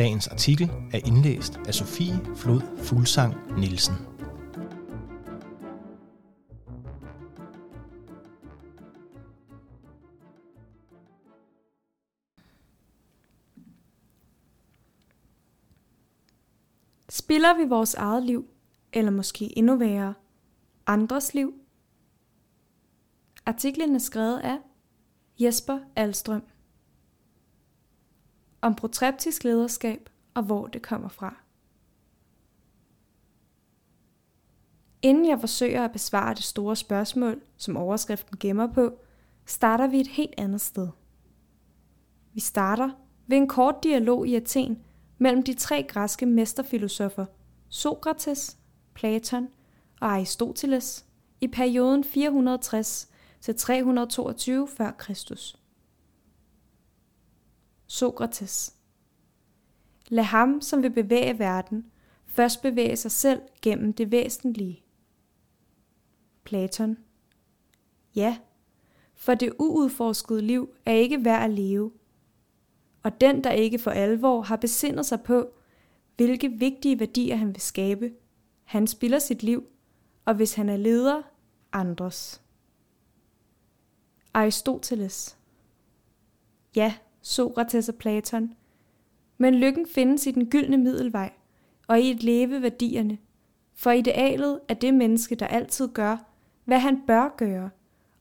Dagens artikel er indlæst af Sofie Flod Fuglsang Nielsen. Spiller vi vores eget liv, eller måske endnu værre, andres liv? Artiklen er skrevet af Jesper Alstrøm om protreptisk lederskab og hvor det kommer fra. Inden jeg forsøger at besvare det store spørgsmål, som overskriften gemmer på, starter vi et helt andet sted. Vi starter ved en kort dialog i Athen mellem de tre græske mesterfilosofer Sokrates, Platon og Aristoteles i perioden 460 til 322 f.Kr. Sokrates. Lad ham, som vil bevæge verden, først bevæge sig selv gennem det væsentlige. Platon. Ja, for det uudforskede liv er ikke værd at leve, og den, der ikke for alvor har besindet sig på, hvilke vigtige værdier han vil skabe, han spiller sit liv, og hvis han er leder, andres. Aristoteles. Ja, Sokrates og Platon. Men lykken findes i den gyldne middelvej, og i at leve værdierne. For idealet er det menneske, der altid gør, hvad han bør gøre,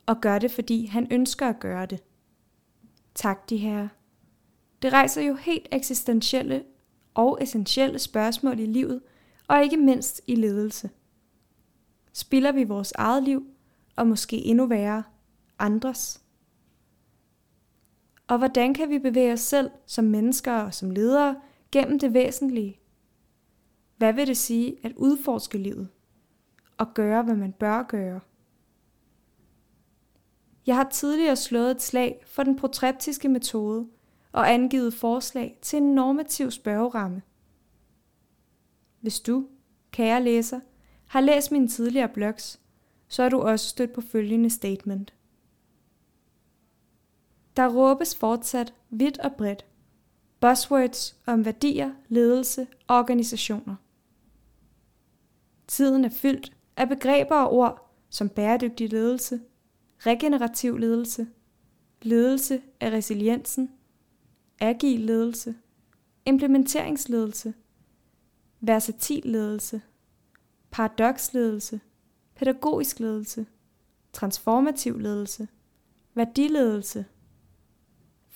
og gør det, fordi han ønsker at gøre det. Tak, de herre. Det rejser jo helt eksistentielle og essentielle spørgsmål i livet, og ikke mindst i ledelse. Spiller vi vores eget liv, og måske endnu værre, andres? Og hvordan kan vi bevæge os selv som mennesker og som ledere gennem det væsentlige? Hvad vil det sige at udforske livet og gøre, hvad man bør gøre? Jeg har tidligere slået et slag for den protreptiske metode og angivet forslag til en normativ spørgeramme. Hvis du, kære læser, har læst mine tidligere blogs, så er du også stødt på følgende statement. Der råbes fortsat vidt og bredt. Buzzwords om værdier, ledelse og organisationer. Tiden er fyldt af begreber og ord som bæredygtig ledelse, regenerativ ledelse, ledelse af resiliensen, agil ledelse, implementeringsledelse, versatil ledelse, paradoksledelse, pædagogisk ledelse, transformativ ledelse, værdiledelse –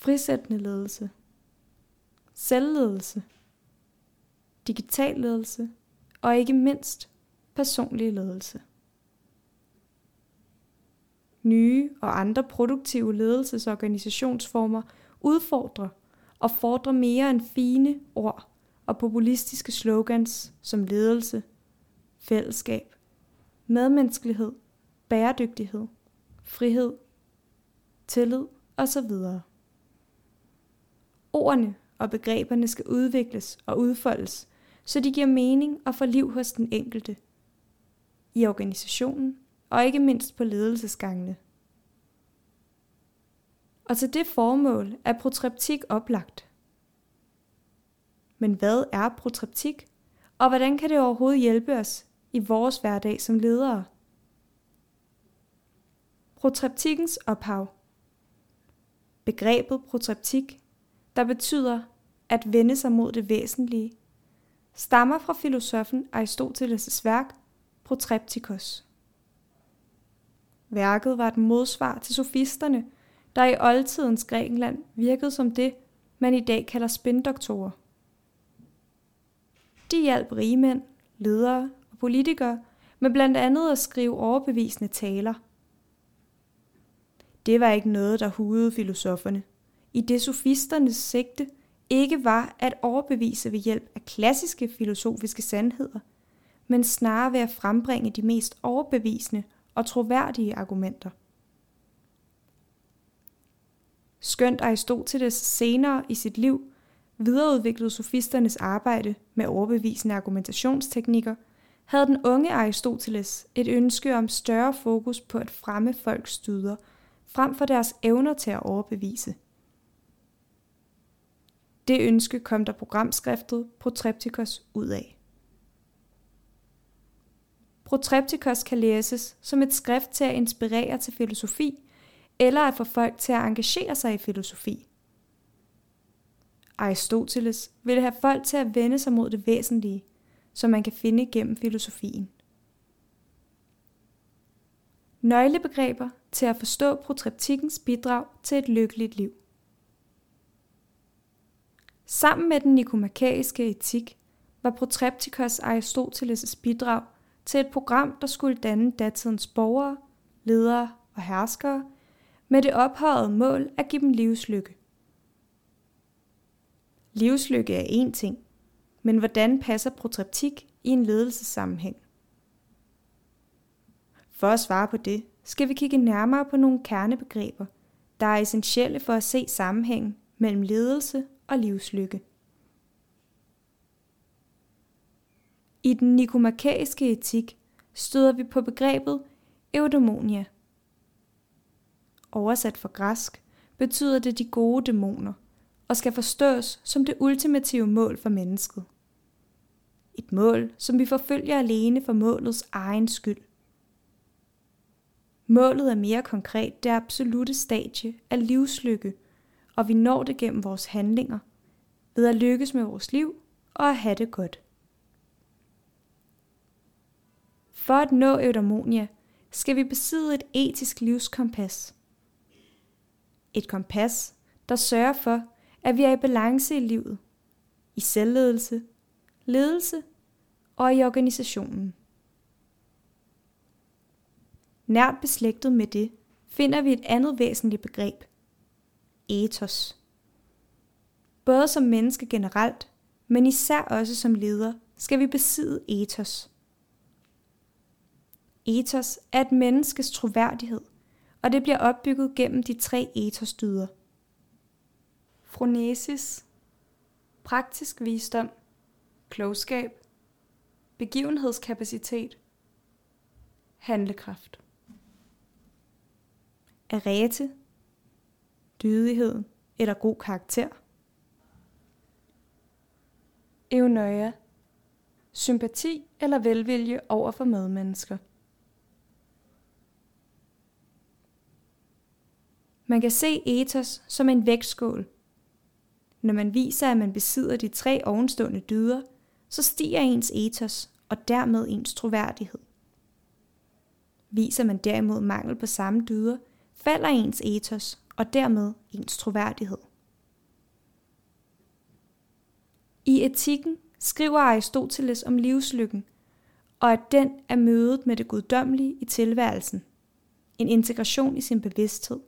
frisættende ledelse, selvledelse, digital ledelse og ikke mindst personlig ledelse. Nye og andre produktive ledelsesorganisationsformer udfordrer og fordrer mere end fine ord og populistiske slogans som ledelse, fællesskab, medmenneskelighed, bæredygtighed, frihed, tillid osv. Ordene og begreberne skal udvikles og udfoldes, så de giver mening og får liv hos den enkelte. I organisationen og ikke mindst på ledelsesgangene. Og til det formål er protreptik oplagt. Men hvad er protreptik, og hvordan kan det overhovedet hjælpe os i vores hverdag som ledere? Protreptikkens ophav Begrebet protreptik der betyder at vende sig mod det væsentlige, stammer fra filosofen Aristoteles' værk Protreptikos. Værket var et modsvar til sofisterne, der i oldtidens Grækenland virkede som det, man i dag kalder spindoktorer. De hjalp rigmænd, ledere og politikere med blandt andet at skrive overbevisende taler. Det var ikke noget, der hudede filosoferne – i det sofisternes sigte ikke var at overbevise ved hjælp af klassiske filosofiske sandheder, men snarere ved at frembringe de mest overbevisende og troværdige argumenter. Skønt Aristoteles senere i sit liv videreudviklede sofisternes arbejde med overbevisende argumentationsteknikker, havde den unge Aristoteles et ønske om større fokus på at fremme folks dyder, frem for deres evner til at overbevise. Det ønske kom der programskriftet Protreptikos ud af. Protreptikos kan læses som et skrift til at inspirere til filosofi, eller at få folk til at engagere sig i filosofi. Aristoteles ville have folk til at vende sig mod det væsentlige, som man kan finde gennem filosofien. Nøglebegreber til at forstå protreptikkens bidrag til et lykkeligt liv. Sammen med den nikomakæiske etik var Protreptikos Aristoteles' bidrag til et program, der skulle danne datidens borgere, ledere og herskere med det ophøjede mål at give dem livslykke. Livslykke er én ting, men hvordan passer protreptik i en ledelsessammenhæng? For at svare på det, skal vi kigge nærmere på nogle kernebegreber, der er essentielle for at se sammenhængen mellem ledelse og livslykke. I den nikomakæiske etik støder vi på begrebet eudaimonia. Oversat fra græsk betyder det de gode dæmoner og skal forstås som det ultimative mål for mennesket. Et mål, som vi forfølger alene for målets egen skyld. Målet er mere konkret det absolute stadie af livslykke, og vi når det gennem vores handlinger, ved at lykkes med vores liv og at have det godt. For at nå eudaimonia, skal vi besidde et etisk livskompas. Et kompas, der sørger for, at vi er i balance i livet, i selvledelse, ledelse og i organisationen. Nært beslægtet med det finder vi et andet væsentligt begreb, ethos. Både som menneske generelt, men især også som leder, skal vi besidde ethos. Ethos er et menneskes troværdighed, og det bliver opbygget gennem de tre ethosdyder. Fronesis, praktisk visdom, klogskab, begivenhedskapacitet, handlekraft. Arete, dydighed eller god karakter. Evnøje. sympati eller velvilje over for medmennesker. Man kan se ethos som en vægtskål. Når man viser, at man besidder de tre ovenstående dyder, så stiger ens ethos og dermed ens troværdighed. Viser man derimod mangel på samme dyder, falder ens ethos og dermed ens troværdighed. I etikken skriver Aristoteles om livslykken, og at den er mødet med det guddommelige i tilværelsen, en integration i sin bevidsthed,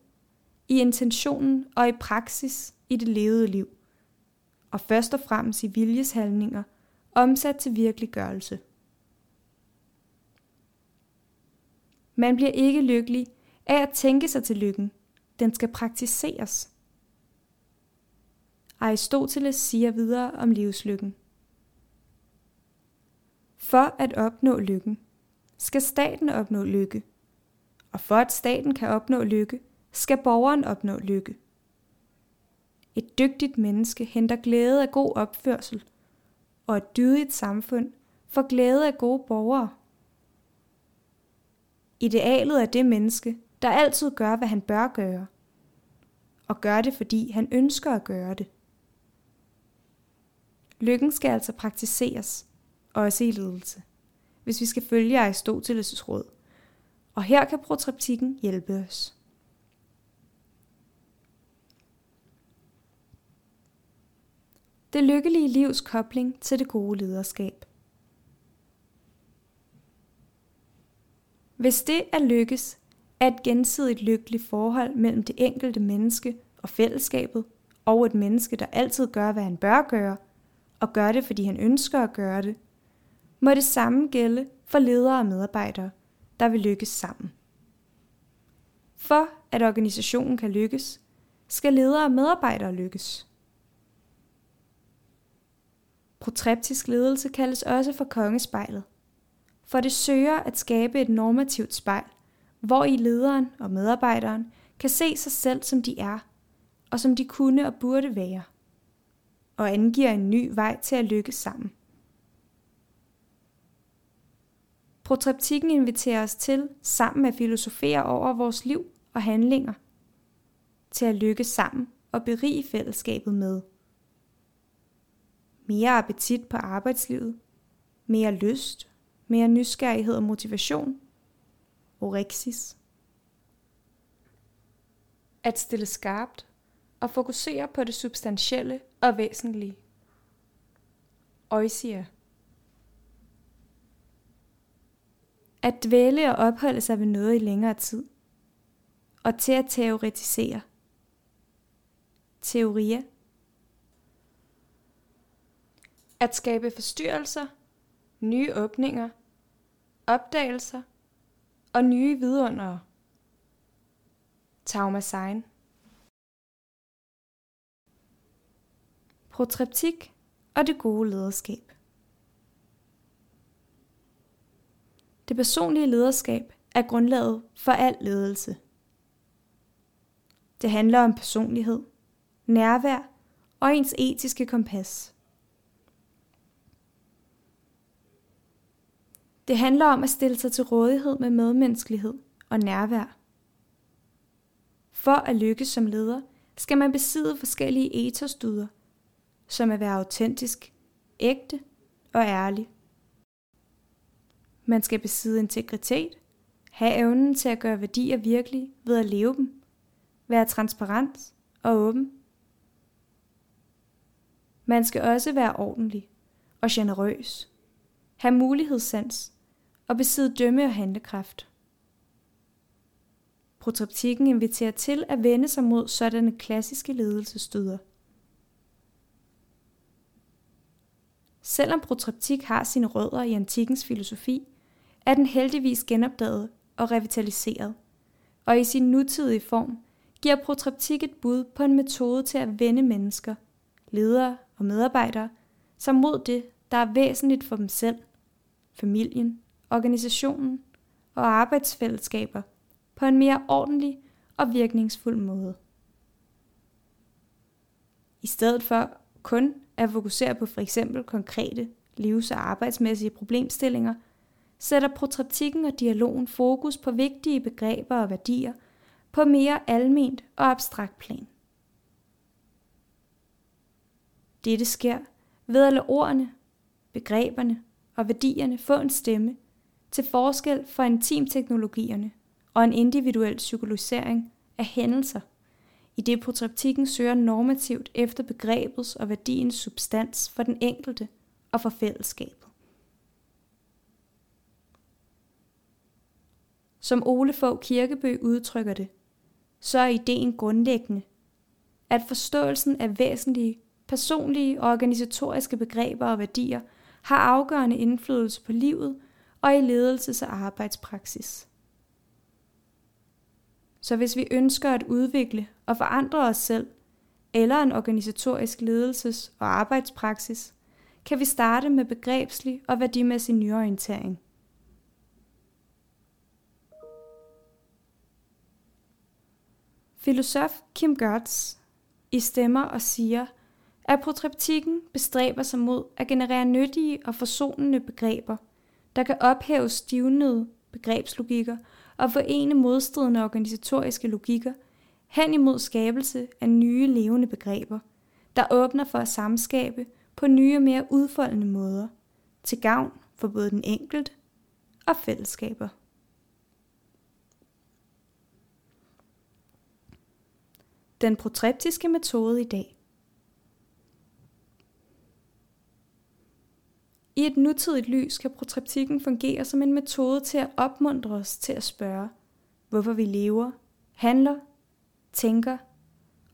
i intentionen og i praksis i det levede liv, og først og fremmest i viljeshandlinger omsat til virkeliggørelse. Man bliver ikke lykkelig af at tænke sig til lykken. Den skal praktiseres. Aristoteles siger videre om livslykken. For at opnå lykken, skal staten opnå lykke. Og for at staten kan opnå lykke, skal borgeren opnå lykke. Et dygtigt menneske henter glæde af god opførsel, og et dydigt samfund får glæde af gode borgere. Idealet er det menneske, der altid gør, hvad han bør gøre, og gør det, fordi han ønsker at gøre det. Lykken skal altså praktiseres, også i ledelse, hvis vi skal følge Aristoteles' råd. Og her kan protreptikken hjælpe os. Det lykkelige livs kobling til det gode lederskab. Hvis det at lykkes, er et gensidigt lykkeligt forhold mellem det enkelte menneske og fællesskabet, og et menneske, der altid gør, hvad han bør gøre, og gør det, fordi han ønsker at gøre det, må det samme gælde for ledere og medarbejdere, der vil lykkes sammen. For at organisationen kan lykkes, skal ledere og medarbejdere lykkes. Protreptisk ledelse kaldes også for kongespejlet, for det søger at skabe et normativt spejl, hvor i lederen og medarbejderen kan se sig selv som de er, og som de kunne og burde være, og angiver en ny vej til at lykkes sammen. Protreptikken inviterer os til sammen at filosofere over vores liv og handlinger, til at lykkes sammen og berige fællesskabet med. Mere appetit på arbejdslivet, mere lyst, mere nysgerrighed og motivation, orexis. At stille skarpt og fokusere på det substantielle og væsentlige. Oisia. At dvæle og opholde sig ved noget i længere tid. Og til at teoretisere. Teorier. At skabe forstyrrelser, nye åbninger, opdagelser og nye vidundere. Tauma Sein. Protreptik og det gode lederskab. Det personlige lederskab er grundlaget for al ledelse. Det handler om personlighed, nærvær og ens etiske kompas. Det handler om at stille sig til rådighed med medmenneskelighed og nærvær. For at lykkes som leder, skal man besidde forskellige etosdyder, som at være autentisk, ægte og ærlig. Man skal besidde integritet, have evnen til at gøre værdier virkelige ved at leve dem, være transparent og åben. Man skal også være ordentlig og generøs, have mulighedssans og besidde dømme og handlekraft. Protreptikken inviterer til at vende sig mod sådanne klassiske ledelsesstyder. Selvom protreptik har sine rødder i antikkens filosofi, er den heldigvis genopdaget og revitaliseret, og i sin nutidige form giver protreptik et bud på en metode til at vende mennesker, ledere og medarbejdere, som mod det, der er væsentligt for dem selv, familien, organisationen og arbejdsfællesskaber på en mere ordentlig og virkningsfuld måde. I stedet for kun at fokusere på for eksempel konkrete livs- og arbejdsmæssige problemstillinger, sætter protreptikken og dialogen fokus på vigtige begreber og værdier på mere alment og abstrakt plan. Dette sker ved at lade ordene, begreberne og værdierne få en stemme til forskel for intimteknologierne og en individuel psykologisering af hændelser, i det protreptikken søger normativt efter begrebets og værdiens substans for den enkelte og for fællesskabet. Som Ole Fogh Kirkebø udtrykker det, så er ideen grundlæggende, at forståelsen af væsentlige, personlige og organisatoriske begreber og værdier har afgørende indflydelse på livet og i ledelses- og arbejdspraksis. Så hvis vi ønsker at udvikle og forandre os selv, eller en organisatorisk ledelses- og arbejdspraksis, kan vi starte med begrebslig og værdimæssig nyorientering. Filosof Kim Gertz i stemmer og siger, at protreptikken bestræber sig mod at generere nyttige og forsonende begreber, der kan ophæve stivnede begrebslogikker og forene modstridende organisatoriske logikker hen imod skabelse af nye levende begreber, der åbner for at samskabe på nye og mere udfoldende måder, til gavn for både den enkelte og fællesskaber. Den protreptiske metode i dag I et nutidigt lys kan protreptikken fungere som en metode til at opmuntre os til at spørge, hvorfor vi lever, handler, tænker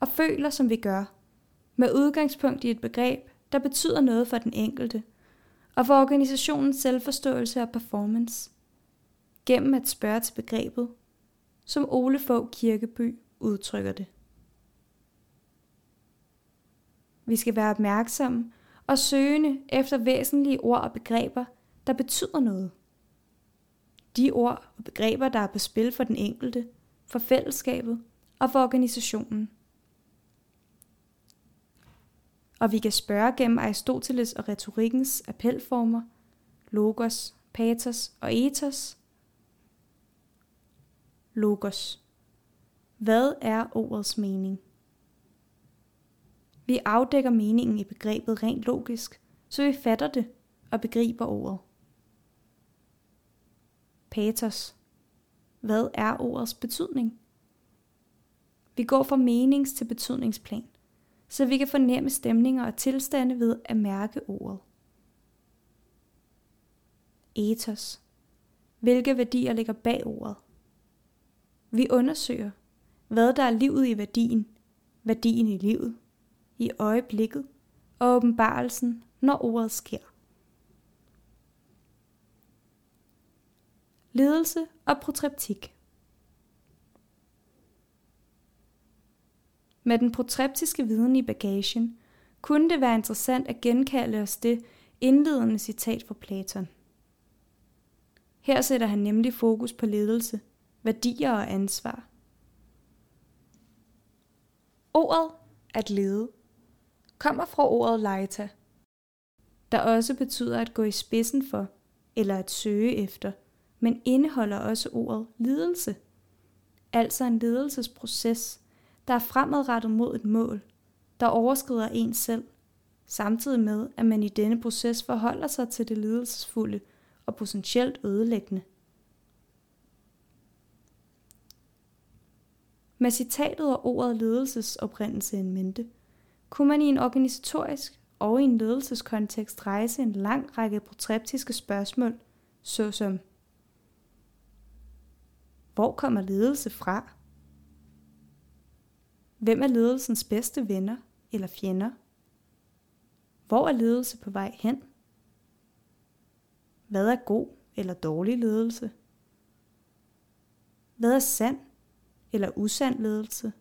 og føler, som vi gør, med udgangspunkt i et begreb, der betyder noget for den enkelte, og for organisationens selvforståelse og performance, gennem at spørge til begrebet, som Ole Fogh Kirkeby udtrykker det. Vi skal være opmærksomme og søgende efter væsentlige ord og begreber, der betyder noget. De ord og begreber, der er på spil for den enkelte, for fællesskabet og for organisationen. Og vi kan spørge gennem Aristoteles og retorikkens appelformer, logos, patos og ethos. Logos. Hvad er ordets mening? Vi afdækker meningen i begrebet rent logisk, så vi fatter det og begriber ordet. Patos. Hvad er ordets betydning? Vi går fra menings til betydningsplan, så vi kan fornemme stemninger og tilstande ved at mærke ordet. Ethos. Hvilke værdier ligger bag ordet? Vi undersøger, hvad der er livet i værdien, værdien i livet, i øjeblikket og åbenbarelsen, når ordet sker. Ledelse og protreptik. Med den protreptiske viden i bagagen, kunne det være interessant at genkalde os det indledende citat fra Platon. Her sætter han nemlig fokus på ledelse, værdier og ansvar. Ordet at lede kommer fra ordet lejta, der også betyder at gå i spidsen for eller at søge efter, men indeholder også ordet lidelse, altså en ledelsesproces, der er fremadrettet mod et mål, der overskrider en selv, samtidig med, at man i denne proces forholder sig til det lidelsesfulde og potentielt ødelæggende. Med citatet og ordet ledelsesoprindelse en mente, kunne man i en organisatorisk og i en ledelseskontekst rejse en lang række protreptiske spørgsmål, såsom Hvor kommer ledelse fra? Hvem er ledelsens bedste venner eller fjender? Hvor er ledelse på vej hen? Hvad er god eller dårlig ledelse? Hvad er sand eller usand ledelse?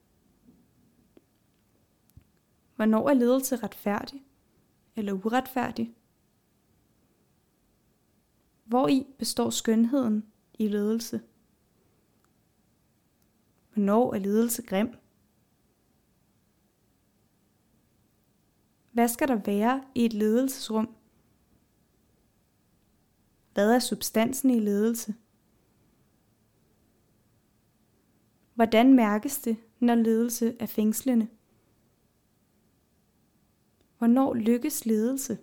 Hvornår er ledelse retfærdig eller uretfærdig? Hvor i består skønheden i ledelse? Hvornår er ledelse grim? Hvad skal der være i et ledelsesrum? Hvad er substansen i ledelse? Hvordan mærkes det, når ledelse er fængslende? Hvornår lykkes ledelse?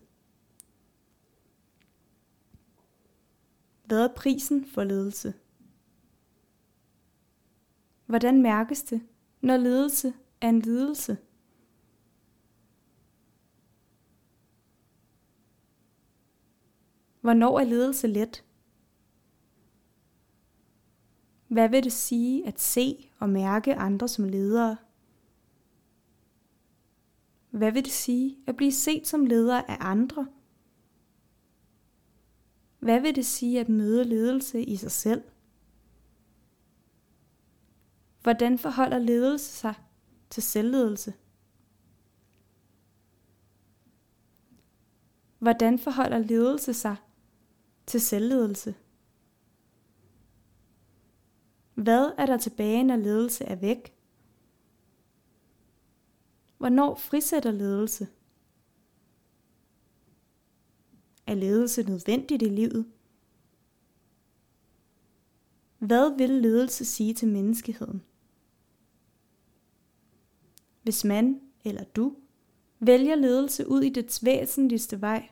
Hvad er prisen for ledelse? Hvordan mærkes det, når ledelse er en lidelse? Hvornår er ledelse let? Hvad vil det sige at se og mærke andre som ledere? Hvad vil det sige at blive set som leder af andre? Hvad vil det sige at møde ledelse i sig selv? Hvordan forholder ledelse sig til selvledelse? Hvordan forholder ledelse sig til selvledelse? Hvad er der tilbage, når ledelse er væk? Hvornår frisætter ledelse? Er ledelse nødvendigt i livet? Hvad vil ledelse sige til menneskeheden? Hvis man eller du vælger ledelse ud i dets væsentligste vej,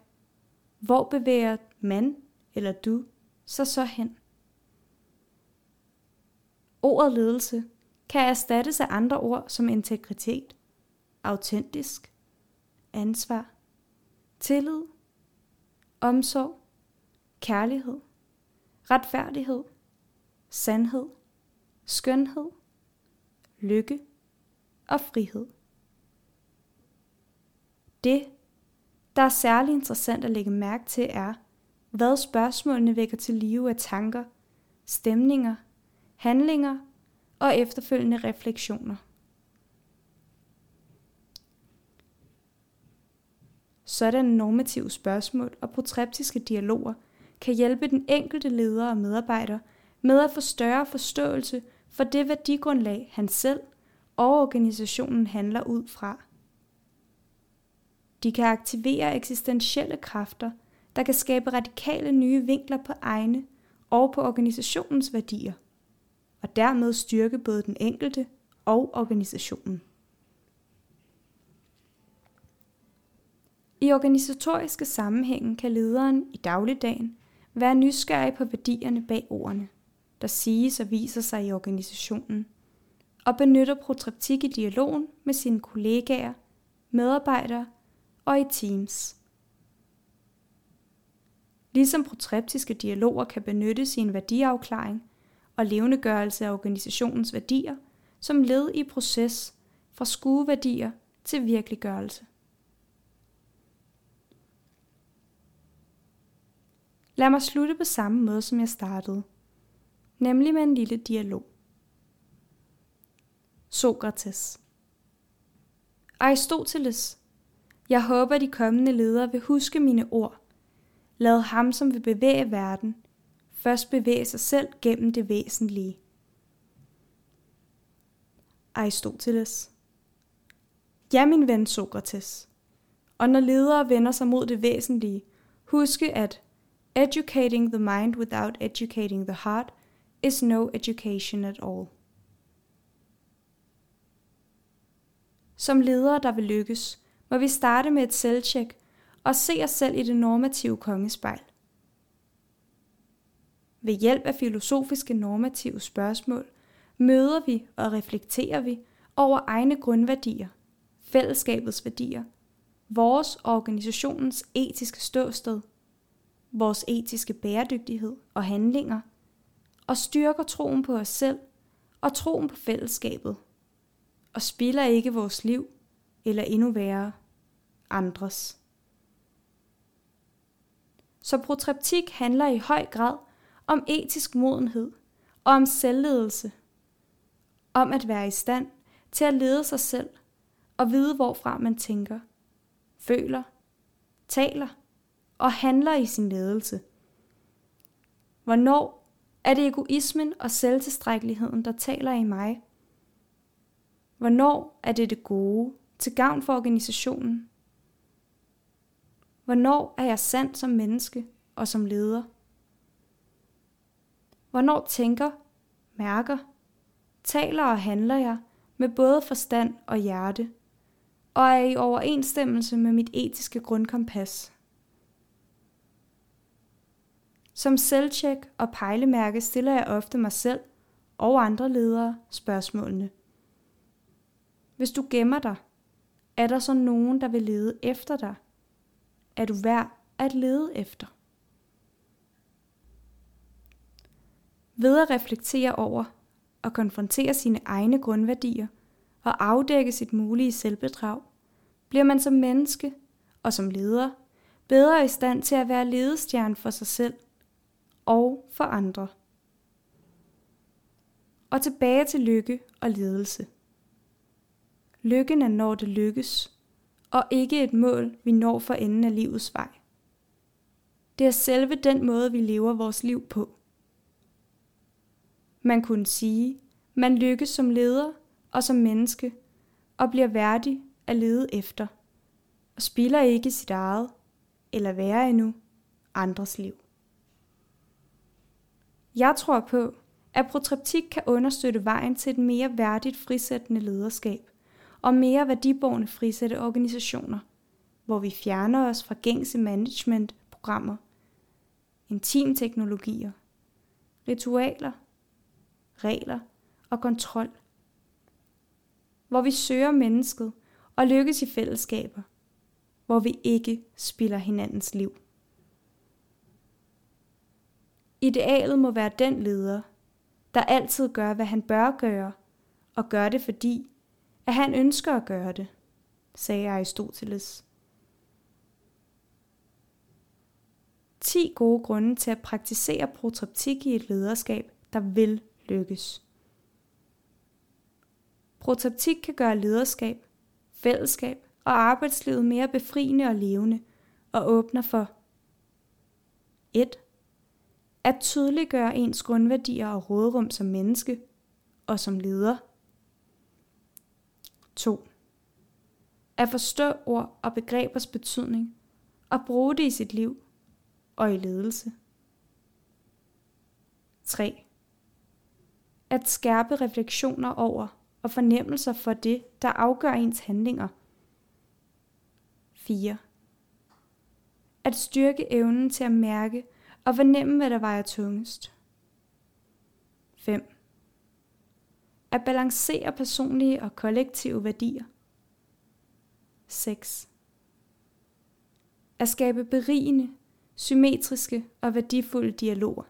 hvor bevæger man eller du sig så hen? Ordet ledelse kan erstattes af andre ord som integritet, autentisk, ansvar, tillid, omsorg, kærlighed, retfærdighed, sandhed, skønhed, lykke og frihed. Det der er særlig interessant at lægge mærke til er, hvad spørgsmålene vækker til live af tanker, stemninger, handlinger og efterfølgende refleksioner. Sådanne normative spørgsmål og protreptiske dialoger kan hjælpe den enkelte leder og medarbejder med at få større forståelse for det værdigrundlag, han selv og organisationen handler ud fra. De kan aktivere eksistentielle kræfter, der kan skabe radikale nye vinkler på egne og på organisationens værdier, og dermed styrke både den enkelte og organisationen. I organisatoriske sammenhænge kan lederen i dagligdagen være nysgerrig på værdierne bag ordene, der siges og viser sig i organisationen, og benytter protreptik i dialogen med sine kollegaer, medarbejdere og i teams. Ligesom protreptiske dialoger kan benyttes i en værdiafklaring og levendegørelse af organisationens værdier som led i proces fra skueværdier til virkeliggørelse. Lad mig slutte på samme måde, som jeg startede, nemlig med en lille dialog. Sokrates Aristoteles, jeg håber, de kommende ledere vil huske mine ord. Lad ham, som vil bevæge verden, først bevæge sig selv gennem det væsentlige. Aristoteles Ja, min ven Sokrates. Og når ledere vender sig mod det væsentlige, huske at Educating the mind without educating the heart is no education at all. Som ledere, der vil lykkes, må vi starte med et selvtjek og se os selv i det normative kongespejl. Ved hjælp af filosofiske normative spørgsmål møder vi og reflekterer vi over egne grundværdier, fællesskabets værdier, vores organisationens etiske ståsted – vores etiske bæredygtighed og handlinger, og styrker troen på os selv og troen på fællesskabet, og spiller ikke vores liv, eller endnu værre, andres. Så protreptik handler i høj grad om etisk modenhed og om selvledelse, om at være i stand til at lede sig selv og vide, hvorfra man tænker, føler, taler og handler i sin ledelse. Hvornår er det egoismen og selvtilstrækkeligheden, der taler i mig? Hvornår er det det gode til gavn for organisationen? Hvornår er jeg sand som menneske og som leder? Hvornår tænker, mærker, taler og handler jeg med både forstand og hjerte, og er i overensstemmelse med mit etiske grundkompas? Som selvtjek og pejlemærke stiller jeg ofte mig selv og andre ledere spørgsmålene. Hvis du gemmer dig, er der så nogen, der vil lede efter dig? Er du værd at lede efter? Ved at reflektere over og konfrontere sine egne grundværdier og afdække sit mulige selvbedrag, bliver man som menneske og som leder bedre i stand til at være ledestjerne for sig selv og for andre. Og tilbage til lykke og ledelse. Lykken er når det lykkes, og ikke et mål, vi når for enden af livets vej. Det er selve den måde, vi lever vores liv på. Man kunne sige, man lykkes som leder og som menneske, og bliver værdig at lede efter, og spilder ikke sit eget, eller værre endnu, andres liv. Jeg tror på, at protreptik kan understøtte vejen til et mere værdigt frisættende lederskab og mere værdiborgende frisætte organisationer, hvor vi fjerner os fra gængse managementprogrammer, intimteknologier, ritualer, regler og kontrol, hvor vi søger mennesket og lykkes i fællesskaber, hvor vi ikke spiller hinandens liv. Idealet må være den leder, der altid gør, hvad han bør gøre, og gør det fordi, at han ønsker at gøre det, sagde Aristoteles. 10 gode grunde til at praktisere protoptik i et lederskab, der vil lykkes. Protoptik kan gøre lederskab, fællesskab og arbejdslivet mere befriende og levende og åbner for 1. At tydeliggøre ens grundværdier og råderum som menneske og som leder. 2. At forstå ord og begrebers betydning og bruge det i sit liv og i ledelse. 3. At skærpe refleksioner over og fornemmelser for det, der afgør ens handlinger. 4. At styrke evnen til at mærke og fornemme, hvad der vejer tungest. 5. At balancere personlige og kollektive værdier. 6. At skabe berigende, symmetriske og værdifulde dialoger.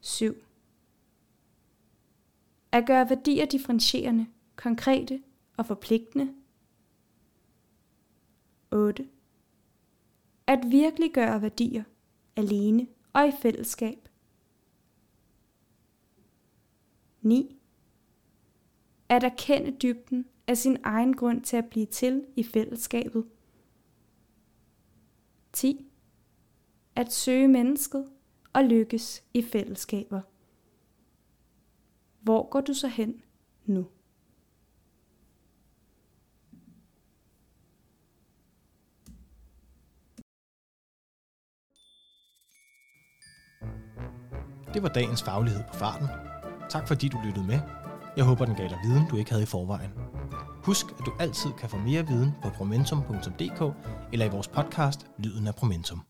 7. At gøre værdier differentierende, konkrete og forpligtende. 8. At virkelig gøre værdier, alene og i fællesskab. 9. At erkende dybden af sin egen grund til at blive til i fællesskabet. 10. At søge mennesket og lykkes i fællesskaber. Hvor går du så hen nu? Det var dagens faglighed på farten. Tak fordi du lyttede med. Jeg håber, den gav dig viden, du ikke havde i forvejen. Husk, at du altid kan få mere viden på promentum.dk eller i vores podcast Lyden af Promentum.